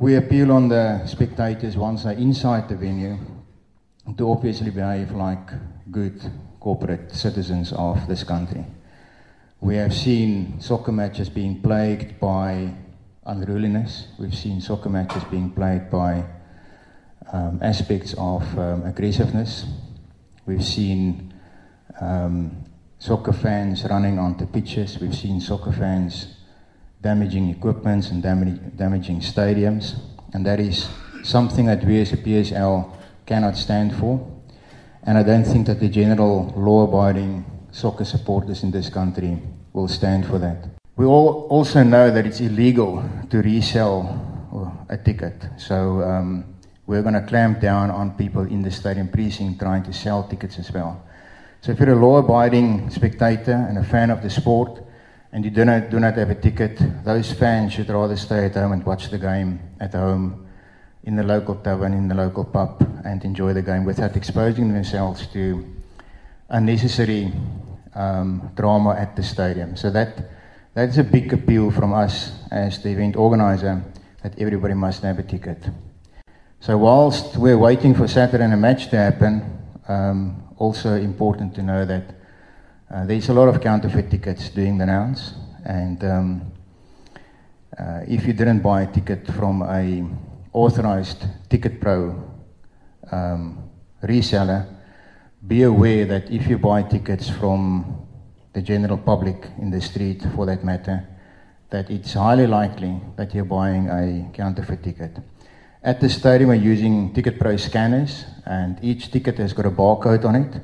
We appeal on the spectators once they're inside the venue to obviously behave like good corporate citizens of this country. We have seen soccer matches being plagued by unruliness. We've seen soccer matches being played by um, aspects of um, aggressiveness. We've seen um, soccer fans running onto pitches. We've seen soccer fans damaging equipments and damage, damaging stadiums. And that is something that we as a PSL cannot stand for. And I don't think that the general law abiding soccer supporters in this country will stand for that. We all also know that it's illegal to resell a ticket. So um, we're going to clamp down on people in the stadium precinct trying to sell tickets as well. So if you're a law abiding spectator and a fan of the sport, and you do not, do not have a ticket, those fans should rather stay at home and watch the game at home in the local tavern, in the local pub, and enjoy the game without exposing themselves to unnecessary um, drama at the stadium. So that that's a big appeal from us as the event organizer that everybody must have a ticket. So whilst we're waiting for Saturday and a match to happen, um, also important to know that uh, there's a lot of counterfeit tickets doing the rounds, and um, uh, if you didn't buy a ticket from a authorized Ticket Pro um, reseller, be aware that if you buy tickets from the general public in the street, for that matter, that it's highly likely that you're buying a counterfeit ticket. At the stadium, we're using Ticket Pro scanners, and each ticket has got a barcode on it.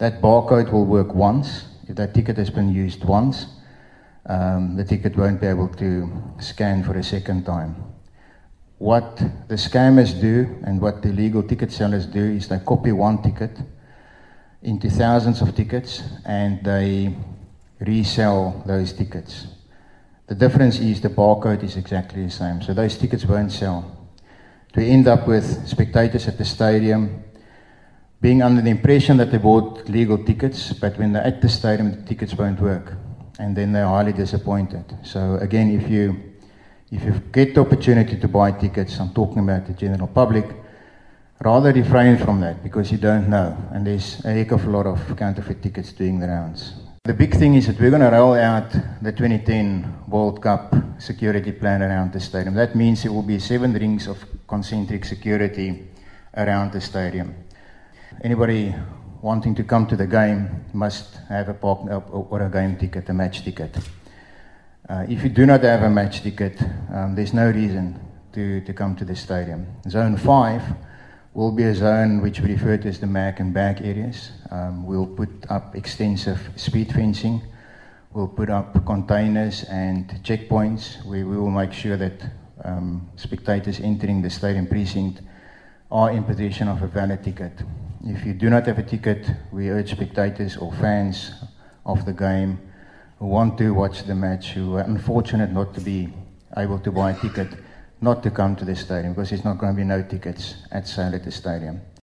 That barcode will work once. If that ticket has been used once, um, the ticket won't be able to scan for a second time. What the scammers do and what the illegal ticket sellers do is they copy one ticket into thousands of tickets and they resell those tickets. The difference is the barcode is exactly the same, so those tickets won't sell. We end up with spectators at the stadium being under the impression that they bought legal tickets, but when they're at the stadium, the tickets won't work, and then they're highly disappointed. So again, if you if you get the opportunity to buy tickets, I'm talking about the general public, rather refrain from that because you don't know, and there's a heck of a lot of counterfeit tickets doing the rounds. The big thing is that we're going to roll out the 2010 World Cup security plan around the stadium. That means there will be seven rings of concentric security around the stadium anybody wanting to come to the game must have a park or a game ticket, a match ticket. Uh, if you do not have a match ticket, um, there's no reason to, to come to the stadium. Zone 5 will be a zone which we refer to as the mag and bag areas. Um, we'll put up extensive speed fencing. We'll put up containers and checkpoints where we will make sure that um, spectators entering the stadium precinct are in possession of a valid ticket. If you do not have a ticket, we urge spectators or fans of the game who want to watch the match, who are unfortunate not to be able to buy a ticket, not to come to the stadium because there's not going to be no tickets at sale at the stadium.